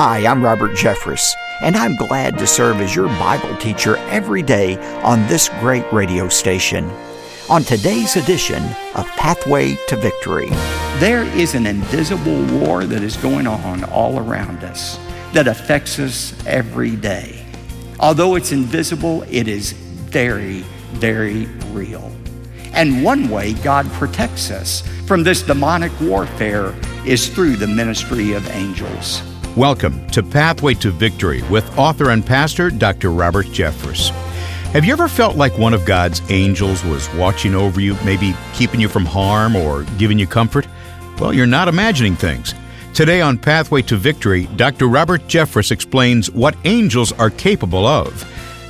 Hi, I'm Robert Jeffress, and I'm glad to serve as your Bible teacher every day on this great radio station. On today's edition of Pathway to Victory, there is an invisible war that is going on all around us that affects us every day. Although it's invisible, it is very, very real. And one way God protects us from this demonic warfare is through the ministry of angels. Welcome to Pathway to Victory with author and pastor Dr. Robert Jeffress. Have you ever felt like one of God's angels was watching over you, maybe keeping you from harm or giving you comfort? Well, you're not imagining things. Today on Pathway to Victory, Dr. Robert Jeffress explains what angels are capable of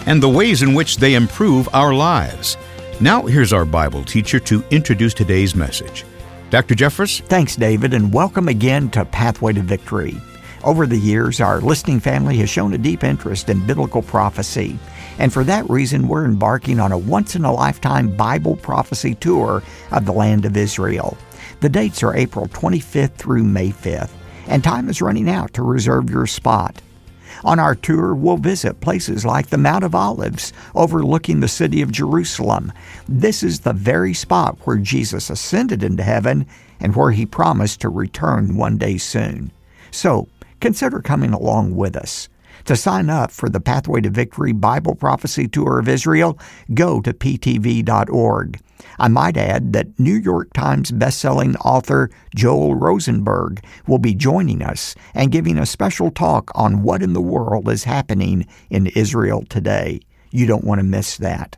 and the ways in which they improve our lives. Now, here's our Bible teacher to introduce today's message. Dr. Jeffress? Thanks, David, and welcome again to Pathway to Victory. Over the years, our listening family has shown a deep interest in biblical prophecy, and for that reason, we're embarking on a once in a lifetime Bible prophecy tour of the land of Israel. The dates are April 25th through May 5th, and time is running out to reserve your spot. On our tour, we'll visit places like the Mount of Olives, overlooking the city of Jerusalem. This is the very spot where Jesus ascended into heaven and where he promised to return one day soon. So, consider coming along with us. To sign up for the Pathway to Victory Bible Prophecy Tour of Israel, go to ptv.org. I might add that New York Times bestselling author Joel Rosenberg will be joining us and giving a special talk on what in the world is happening in Israel today. You don't want to miss that.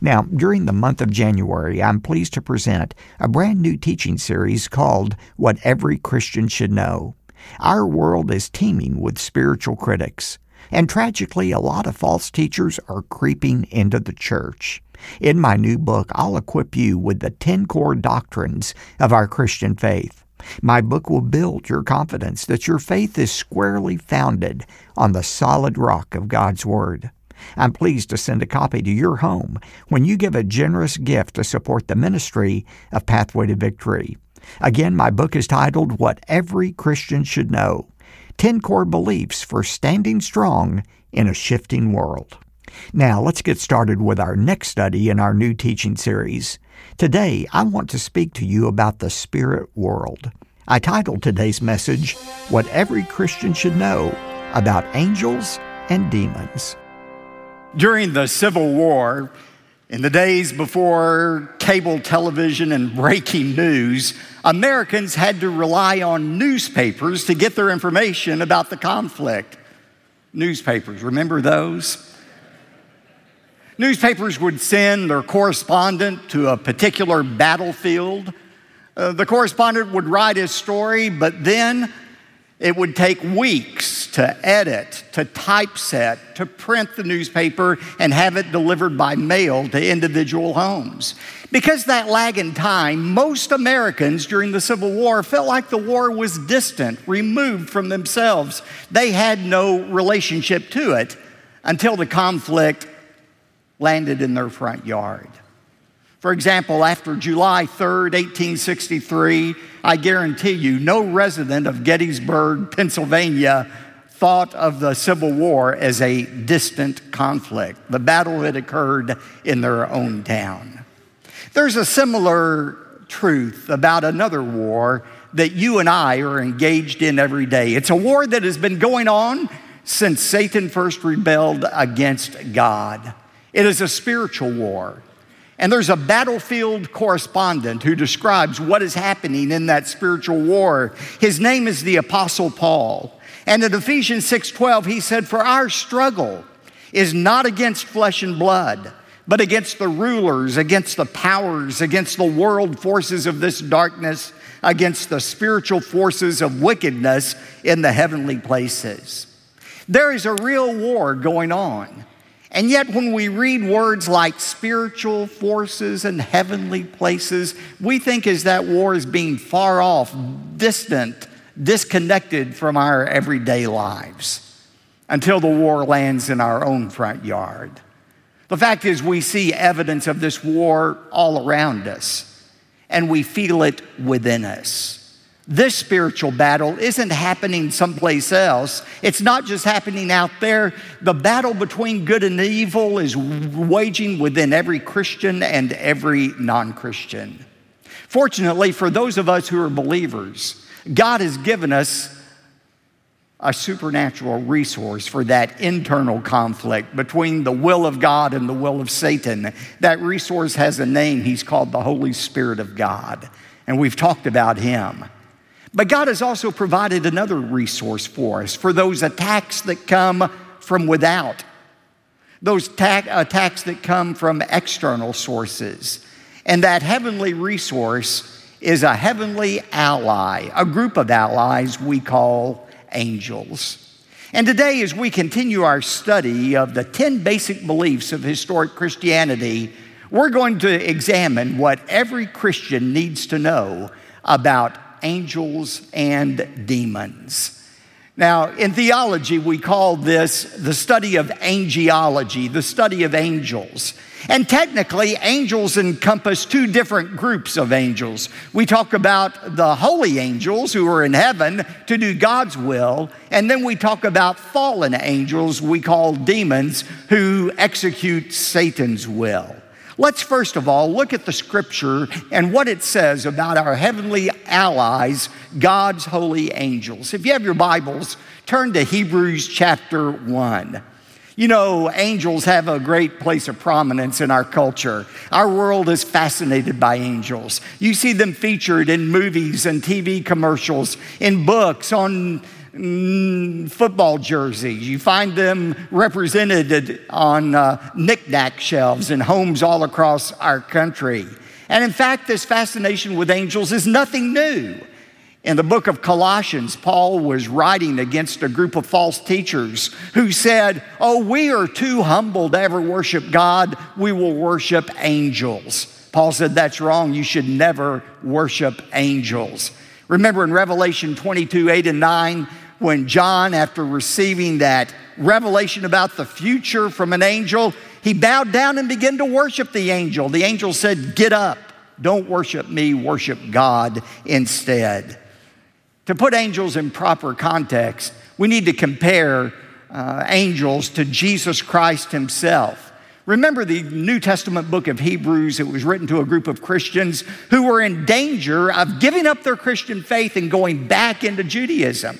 Now, during the month of January, I'm pleased to present a brand new teaching series called What Every Christian Should Know. Our world is teeming with spiritual critics, and tragically, a lot of false teachers are creeping into the church. In my new book, I'll equip you with the 10 core doctrines of our Christian faith. My book will build your confidence that your faith is squarely founded on the solid rock of God's Word. I'm pleased to send a copy to your home when you give a generous gift to support the ministry of Pathway to Victory. Again, my book is titled What Every Christian Should Know 10 Core Beliefs for Standing Strong in a Shifting World. Now, let's get started with our next study in our new teaching series. Today, I want to speak to you about the spirit world. I titled today's message, What Every Christian Should Know About Angels and Demons. During the Civil War, in the days before cable television and breaking news, Americans had to rely on newspapers to get their information about the conflict. Newspapers, remember those? Newspapers would send their correspondent to a particular battlefield. Uh, the correspondent would write his story, but then it would take weeks to edit, to typeset, to print the newspaper and have it delivered by mail to individual homes. Because that lag in time, most Americans during the Civil War felt like the war was distant, removed from themselves. They had no relationship to it until the conflict landed in their front yard. For example, after July 3rd, 1863, I guarantee you, no resident of Gettysburg, Pennsylvania, thought of the Civil War as a distant conflict. The battle had occurred in their own town. There's a similar truth about another war that you and I are engaged in every day. It's a war that has been going on since Satan first rebelled against God. It is a spiritual war. And there's a battlefield correspondent who describes what is happening in that spiritual war. His name is the Apostle Paul. And in Ephesians 6:12, he said, For our struggle is not against flesh and blood, but against the rulers, against the powers, against the world forces of this darkness, against the spiritual forces of wickedness in the heavenly places. There is a real war going on. And yet, when we read words like spiritual forces and heavenly places, we think as that war is being far off, distant, disconnected from our everyday lives until the war lands in our own front yard. The fact is, we see evidence of this war all around us, and we feel it within us. This spiritual battle isn't happening someplace else. It's not just happening out there. The battle between good and evil is waging within every Christian and every non Christian. Fortunately, for those of us who are believers, God has given us a supernatural resource for that internal conflict between the will of God and the will of Satan. That resource has a name. He's called the Holy Spirit of God. And we've talked about him. But God has also provided another resource for us for those attacks that come from without, those ta- attacks that come from external sources. And that heavenly resource is a heavenly ally, a group of allies we call angels. And today, as we continue our study of the 10 basic beliefs of historic Christianity, we're going to examine what every Christian needs to know about angels and demons. Now, in theology, we call this the study of angelology, the study of angels. And technically, angels encompass two different groups of angels. We talk about the holy angels who are in heaven to do God's will, and then we talk about fallen angels we call demons who execute Satan's will. Let's first of all look at the scripture and what it says about our heavenly allies, God's holy angels. If you have your Bibles, turn to Hebrews chapter 1. You know, angels have a great place of prominence in our culture. Our world is fascinated by angels. You see them featured in movies and TV commercials, in books, on football jerseys. You find them represented on uh, knickknack shelves in homes all across our country. And in fact, this fascination with angels is nothing new. In the book of Colossians, Paul was writing against a group of false teachers who said, Oh, we are too humble to ever worship God. We will worship angels. Paul said, That's wrong. You should never worship angels. Remember in Revelation 22 8 and 9, when John, after receiving that revelation about the future from an angel, he bowed down and began to worship the angel. The angel said, Get up, don't worship me, worship God instead. To put angels in proper context, we need to compare uh, angels to Jesus Christ himself. Remember the New Testament book of Hebrews, it was written to a group of Christians who were in danger of giving up their Christian faith and going back into Judaism.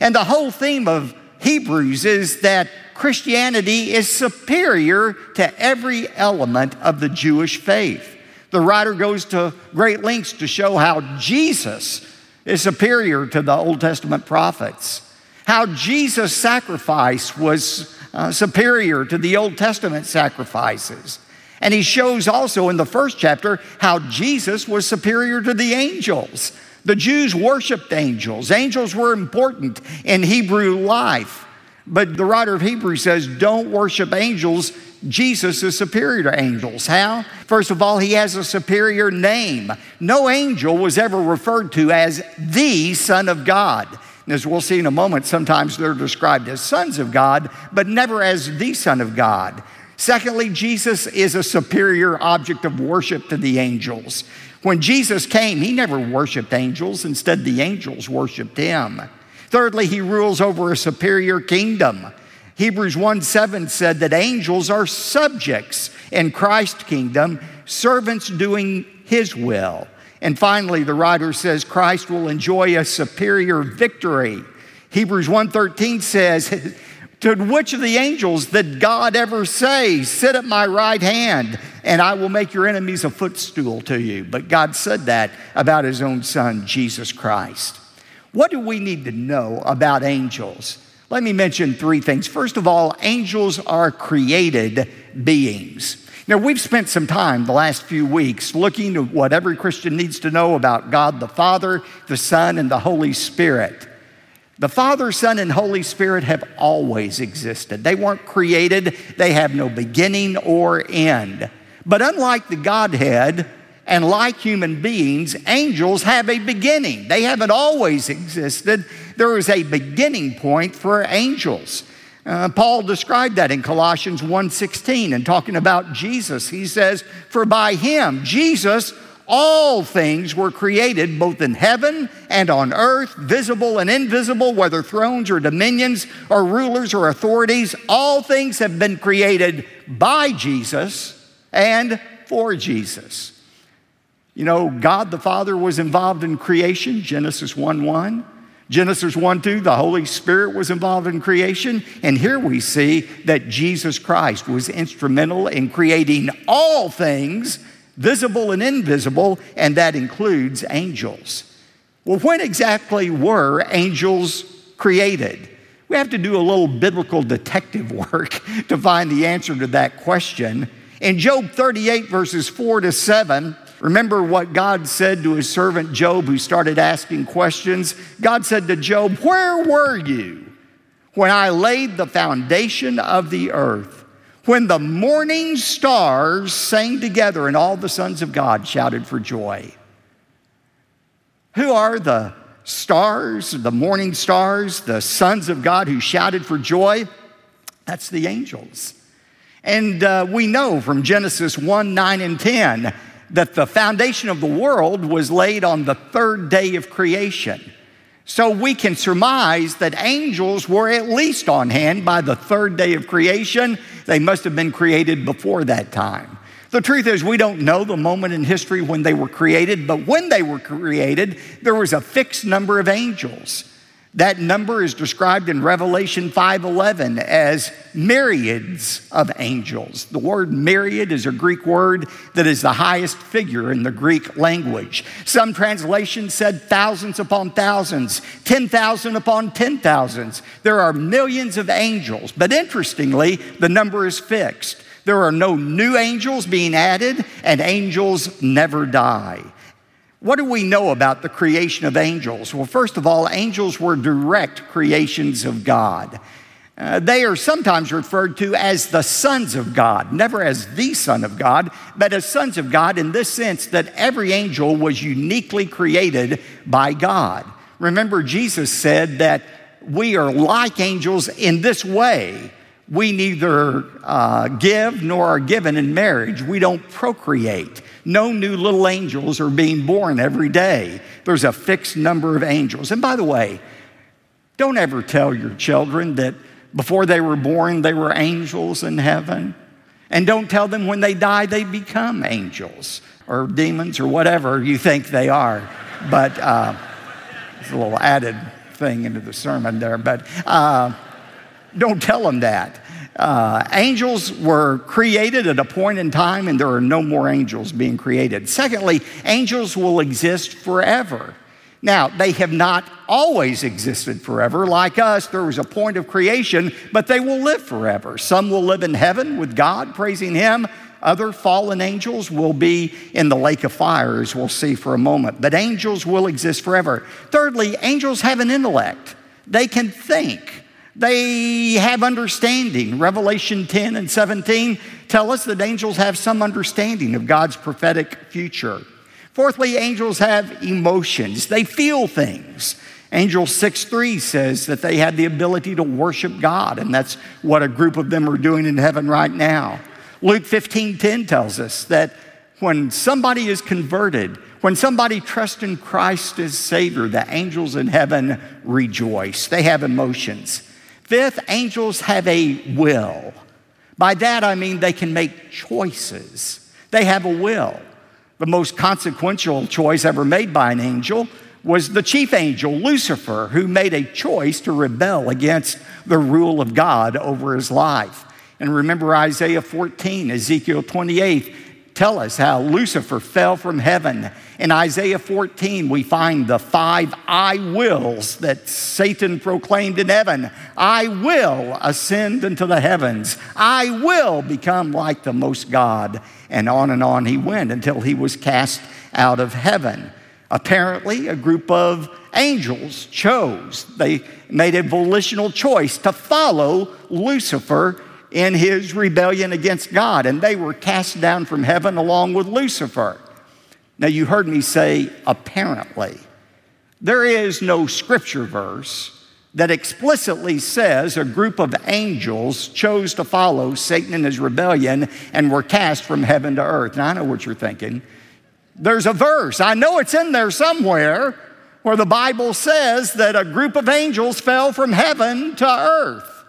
And the whole theme of Hebrews is that Christianity is superior to every element of the Jewish faith. The writer goes to great lengths to show how Jesus is superior to the Old Testament prophets, how Jesus' sacrifice was uh, superior to the Old Testament sacrifices. And he shows also in the first chapter how Jesus was superior to the angels. The Jews worshiped angels. Angels were important in Hebrew life. But the writer of Hebrews says, don't worship angels. Jesus is superior to angels. How? First of all, he has a superior name. No angel was ever referred to as the Son of God. As we'll see in a moment, sometimes they're described as sons of God, but never as the Son of God. Secondly, Jesus is a superior object of worship to the angels. When Jesus came, he never worshiped angels, instead, the angels worshiped him. Thirdly, he rules over a superior kingdom. Hebrews 1 7 said that angels are subjects in Christ's kingdom, servants doing his will. And finally, the writer says Christ will enjoy a superior victory. Hebrews 1:13 says, "To which of the angels did God ever say, sit at my right hand?" and I will make your enemies a footstool to you. But God said that about his own son, Jesus Christ. What do we need to know about angels? Let me mention three things. First of all, angels are created beings. Now, we've spent some time the last few weeks looking at what every Christian needs to know about God the Father, the Son, and the Holy Spirit. The Father, Son, and Holy Spirit have always existed. They weren't created, they have no beginning or end. But unlike the Godhead, and like human beings, angels have a beginning. They haven't always existed. There is a beginning point for angels. Uh, Paul described that in Colossians 1:16 and talking about Jesus. He says, "For by him, Jesus, All things were created, both in heaven and on earth, visible and invisible, whether thrones or dominions or rulers or authorities. All things have been created by Jesus and for Jesus. You know, God the Father was involved in creation, Genesis 1 1. Genesis 1 2, the Holy Spirit was involved in creation. And here we see that Jesus Christ was instrumental in creating all things visible and invisible, and that includes angels. Well, when exactly were angels created? We have to do a little biblical detective work to find the answer to that question. In Job 38, verses 4 to 7, remember what God said to his servant Job, who started asking questions? God said to Job, Where were you when I laid the foundation of the earth? when the morning stars sang together and all the sons of God shouted for joy. Who are the stars, the morning stars, the sons of God who shouted for joy? That's the angels. And uh, we know from Genesis 1 9 and 10 that the foundation of the world was laid on the third day of creation. So we can surmise that angels were at least on hand by the third day of creation. They must have been created before that time. The truth is, we don't know the moment in history when they were created, but when they were created, there was a fixed number of angels. That number is described in Revelation 5:11 as myriads of angels. The word myriad is a Greek word that is the highest figure in the Greek language. Some translations said thousands upon thousands, 10,000 upon 10,000s. There are millions of angels, but interestingly, the number is fixed. There are no new angels being added, and angels never die. What do we know about the creation of angels? Well, first of all, angels were direct creations of God. Uh, they are sometimes referred to as the sons of God, never as the Son of God, but as sons of God in this sense that every angel was uniquely created by God. Remember, Jesus said that we are like angels in this way we neither uh, give nor are given in marriage. We don't procreate. No new little angels are being born every day. There's a fixed number of angels. And by the way, don't ever tell your children that before they were born, they were angels in heaven. And don't tell them when they die, they become angels or demons or whatever you think they are. But uh, it's a little added thing into the sermon there. But uh, don't tell them that. Uh, angels were created at a point in time, and there are no more angels being created. Secondly, angels will exist forever. Now, they have not always existed forever. Like us, there was a point of creation, but they will live forever. Some will live in heaven with God, praising Him. Other fallen angels will be in the lake of fire, as we'll see for a moment. But angels will exist forever. Thirdly, angels have an intellect, they can think. They have understanding. Revelation 10 and 17 tell us that angels have some understanding of God's prophetic future. Fourthly, angels have emotions, they feel things. Angel 6 3 says that they had the ability to worship God, and that's what a group of them are doing in heaven right now. Luke 15 10 tells us that when somebody is converted, when somebody trusts in Christ as Savior, the angels in heaven rejoice. They have emotions. Fifth, angels have a will. By that I mean they can make choices. They have a will. The most consequential choice ever made by an angel was the chief angel, Lucifer, who made a choice to rebel against the rule of God over his life. And remember Isaiah 14, Ezekiel 28 tell us how Lucifer fell from heaven. In Isaiah 14, we find the five I wills that Satan proclaimed in heaven I will ascend into the heavens, I will become like the most God. And on and on he went until he was cast out of heaven. Apparently, a group of angels chose, they made a volitional choice to follow Lucifer in his rebellion against God, and they were cast down from heaven along with Lucifer. Now, you heard me say apparently. There is no scripture verse that explicitly says a group of angels chose to follow Satan in his rebellion and were cast from heaven to earth. Now, I know what you're thinking. There's a verse, I know it's in there somewhere, where the Bible says that a group of angels fell from heaven to earth.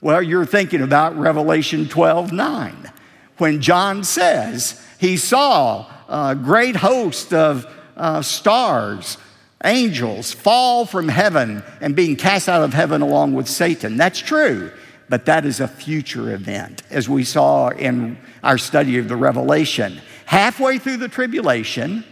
Well, you're thinking about Revelation 12 9, when John says he saw a great host of uh, stars, angels, fall from heaven and being cast out of heaven along with Satan. That's true, but that is a future event, as we saw in our study of the Revelation. Halfway through the tribulation,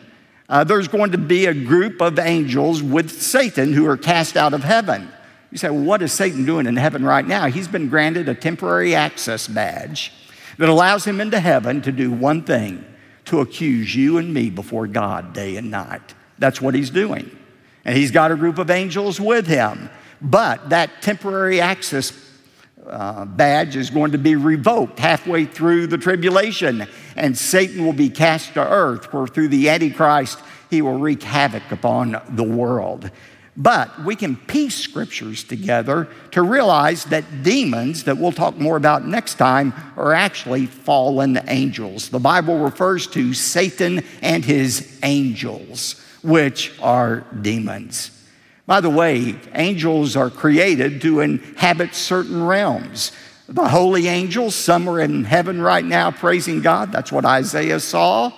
uh, there's going to be a group of angels with Satan who are cast out of heaven. You say, well, what is Satan doing in heaven right now? He's been granted a temporary access badge that allows him into heaven to do one thing to accuse you and me before God day and night. That's what he's doing. And he's got a group of angels with him. But that temporary access uh, badge is going to be revoked halfway through the tribulation, and Satan will be cast to earth, where through the Antichrist he will wreak havoc upon the world. But we can piece scriptures together to realize that demons, that we'll talk more about next time, are actually fallen angels. The Bible refers to Satan and his angels, which are demons. By the way, angels are created to inhabit certain realms. The holy angels, some are in heaven right now praising God. That's what Isaiah saw.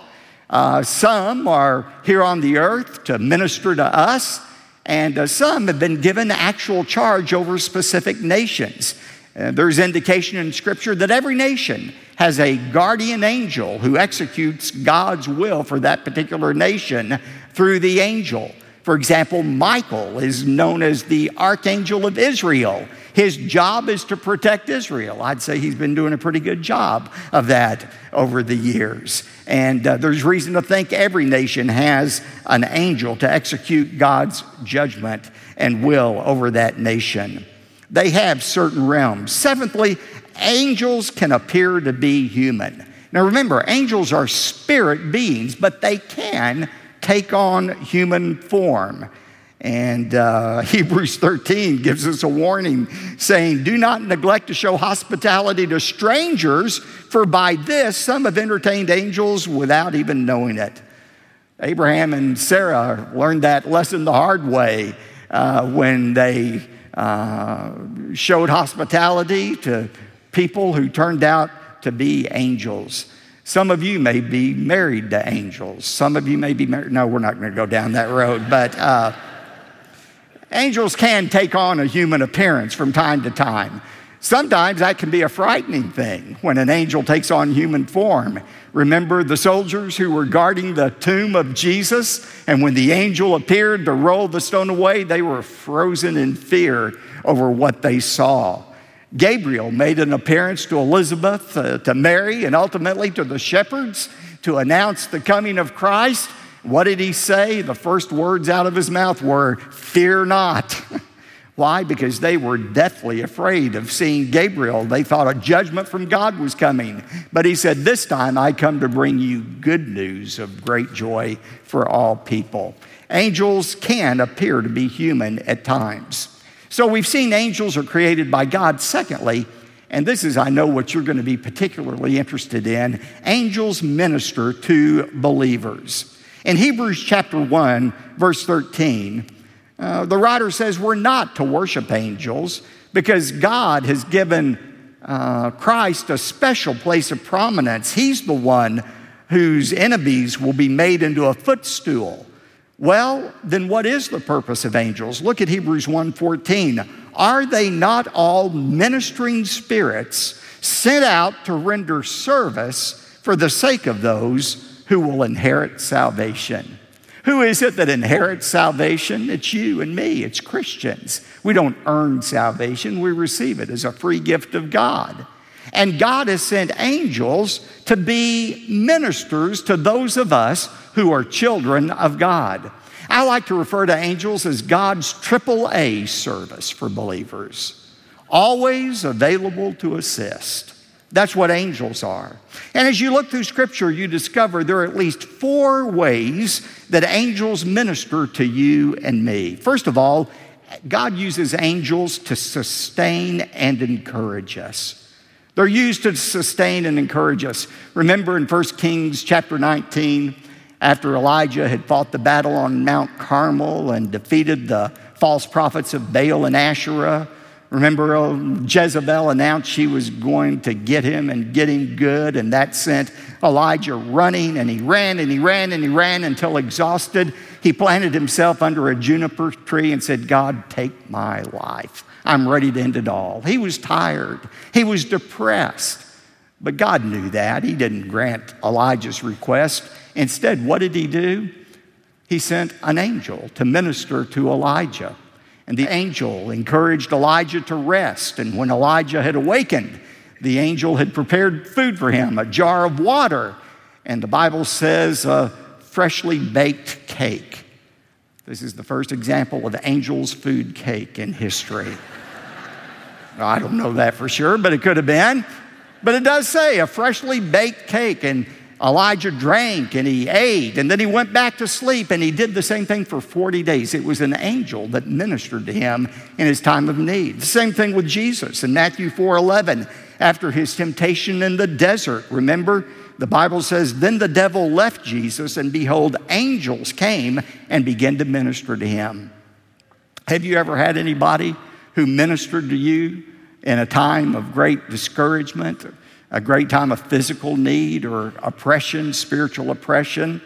Uh, some are here on the earth to minister to us and uh, some have been given actual charge over specific nations. Uh, there's indication in Scripture that every nation has a guardian angel who executes God's will for that particular nation through the angel. For example, Michael is known as the Archangel of Israel. His job is to protect Israel. I'd say he's been doing a pretty good job of that over the years. And uh, there's reason to think every nation has an angel to execute God's judgment and will over that nation. They have certain realms. Seventhly, angels can appear to be human. Now remember, angels are spirit beings, but they can take on human form. And uh, Hebrews 13 gives us a warning saying, Do not neglect to show hospitality to strangers, for by this some have entertained angels without even knowing it. Abraham and Sarah learned that lesson the hard way uh, when they uh, showed hospitality to people who turned out to be angels. Some of you may be married to angels. Some of you may be married. No, we're not going to go down that road. But uh, angels can take on a human appearance from time to time. Sometimes that can be a frightening thing when an angel takes on human form. Remember the soldiers who were guarding the tomb of Jesus? And when the angel appeared to roll the stone away, they were frozen in fear over what they saw. Gabriel made an appearance to Elizabeth, uh, to Mary, and ultimately to the shepherds to announce the coming of Christ. What did he say? The first words out of his mouth were, Fear not. Why? Because they were deathly afraid of seeing Gabriel. They thought a judgment from God was coming. But he said, This time I come to bring you good news of great joy for all people. Angels can appear to be human at times. So we've seen angels are created by God. Secondly, and this is, I know, what you're going to be particularly interested in angels minister to believers. In Hebrews chapter 1, verse 13, uh, the writer says we're not to worship angels because God has given uh, Christ a special place of prominence. He's the one whose enemies will be made into a footstool. Well, then what is the purpose of angels? Look at Hebrews 1:14. Are they not all ministering spirits sent out to render service for the sake of those who will inherit salvation? Who is it that inherits salvation? It's you and me, it's Christians. We don't earn salvation, we receive it as a free gift of God. And God has sent angels to be ministers to those of us who are children of God. I like to refer to angels as God's triple A service for believers, always available to assist. That's what angels are. And as you look through Scripture, you discover there are at least four ways that angels minister to you and me. First of all, God uses angels to sustain and encourage us. They're used to sustain and encourage us. Remember in 1 Kings chapter 19, after Elijah had fought the battle on Mount Carmel and defeated the false prophets of Baal and Asherah. Remember, Jezebel announced she was going to get him and get him good, and that sent Elijah running, and he ran and he ran and he ran until exhausted. He planted himself under a juniper tree and said, God, take my life. I'm ready to end it all. He was tired, he was depressed. But God knew that. He didn't grant Elijah's request. Instead, what did he do? He sent an angel to minister to Elijah. And the angel encouraged Elijah to rest. And when Elijah had awakened, the angel had prepared food for him a jar of water, and the Bible says a freshly baked cake. This is the first example of angel's food cake in history. I don't know that for sure, but it could have been. But it does say a freshly baked cake, and Elijah drank and he ate, and then he went back to sleep, and he did the same thing for 40 days. It was an angel that ministered to him in his time of need. The same thing with Jesus in Matthew 4 11, after his temptation in the desert. Remember, the Bible says, Then the devil left Jesus, and behold, angels came and began to minister to him. Have you ever had anybody who ministered to you in a time of great discouragement? A great time of physical need or oppression, spiritual oppression,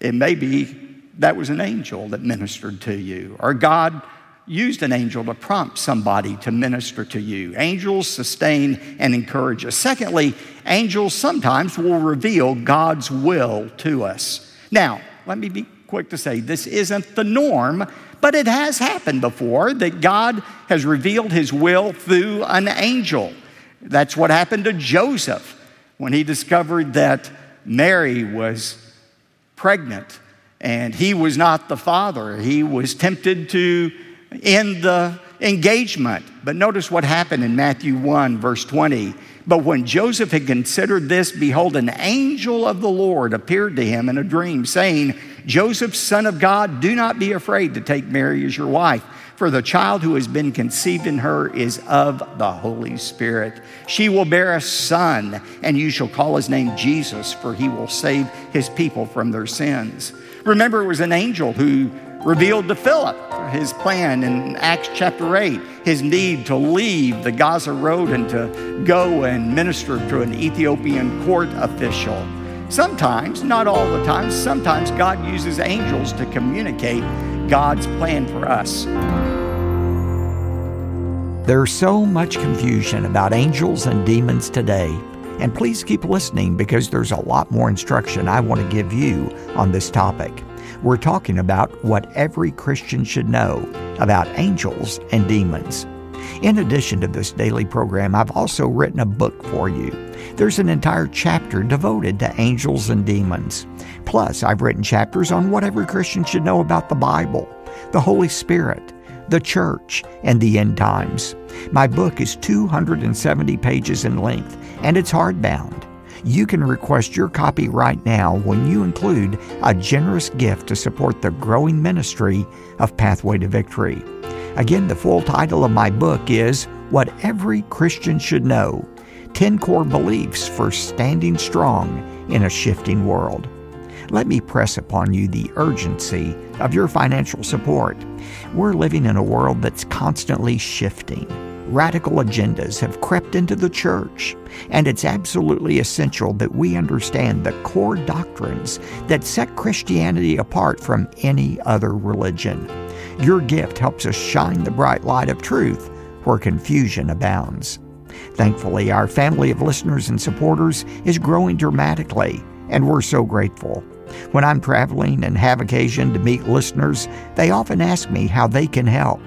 it may be that was an angel that ministered to you, or God used an angel to prompt somebody to minister to you. Angels sustain and encourage us. Secondly, angels sometimes will reveal God's will to us. Now, let me be quick to say this isn't the norm, but it has happened before that God has revealed his will through an angel. That's what happened to Joseph when he discovered that Mary was pregnant and he was not the father. He was tempted to end the engagement. But notice what happened in Matthew 1, verse 20. But when Joseph had considered this, behold, an angel of the Lord appeared to him in a dream, saying, Joseph, son of God, do not be afraid to take Mary as your wife for the child who has been conceived in her is of the Holy Spirit. She will bear a son, and you shall call his name Jesus, for he will save his people from their sins. Remember, it was an angel who revealed to Philip his plan in Acts chapter 8, his need to leave the Gaza Road and to go and minister to an Ethiopian court official. Sometimes, not all the time, sometimes God uses angels to communicate God's plan for us. There's so much confusion about angels and demons today. And please keep listening because there's a lot more instruction I want to give you on this topic. We're talking about what every Christian should know about angels and demons. In addition to this daily program, I've also written a book for you. There's an entire chapter devoted to angels and demons. Plus, I've written chapters on what every Christian should know about the Bible, the Holy Spirit, the church, and the end times. My book is 270 pages in length, and it's hardbound. You can request your copy right now when you include a generous gift to support the growing ministry of Pathway to Victory. Again, the full title of my book is What Every Christian Should Know 10 Core Beliefs for Standing Strong in a Shifting World. Let me press upon you the urgency of your financial support. We're living in a world that's constantly shifting. Radical agendas have crept into the church, and it's absolutely essential that we understand the core doctrines that set Christianity apart from any other religion. Your gift helps us shine the bright light of truth where confusion abounds. Thankfully, our family of listeners and supporters is growing dramatically, and we're so grateful. When I'm traveling and have occasion to meet listeners, they often ask me how they can help.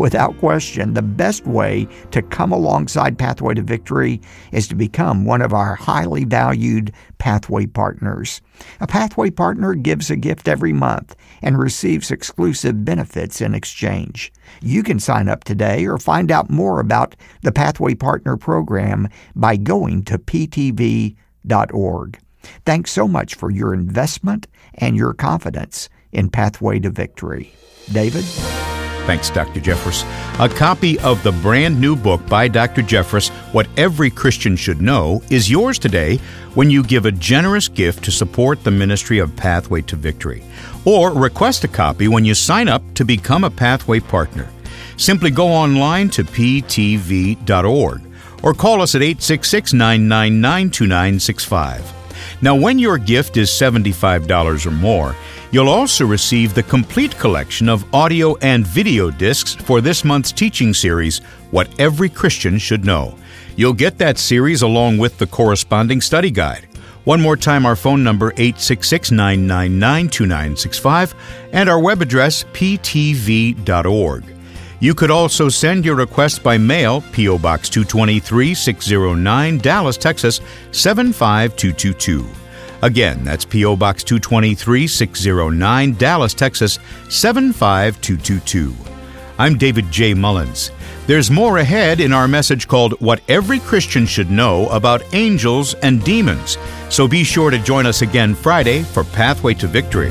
Without question, the best way to come alongside Pathway to Victory is to become one of our highly valued Pathway partners. A Pathway partner gives a gift every month and receives exclusive benefits in exchange. You can sign up today or find out more about the Pathway Partner Program by going to ptv.org. Thanks so much for your investment and your confidence in Pathway to Victory. David? Thanks, Dr. Jeffress. A copy of the brand new book by Dr. Jeffress, What Every Christian Should Know, is yours today when you give a generous gift to support the ministry of Pathway to Victory. Or request a copy when you sign up to become a Pathway partner. Simply go online to ptv.org or call us at 866 999 2965. Now, when your gift is $75 or more, you'll also receive the complete collection of audio and video discs for this month's teaching series, What Every Christian Should Know. You'll get that series along with the corresponding study guide. One more time, our phone number 866 999 2965 and our web address ptv.org. You could also send your request by mail, P.O. Box 223 609, Dallas, Texas 75222. Again, that's P.O. Box 223 609, Dallas, Texas 75222. I'm David J. Mullins. There's more ahead in our message called What Every Christian Should Know About Angels and Demons. So be sure to join us again Friday for Pathway to Victory.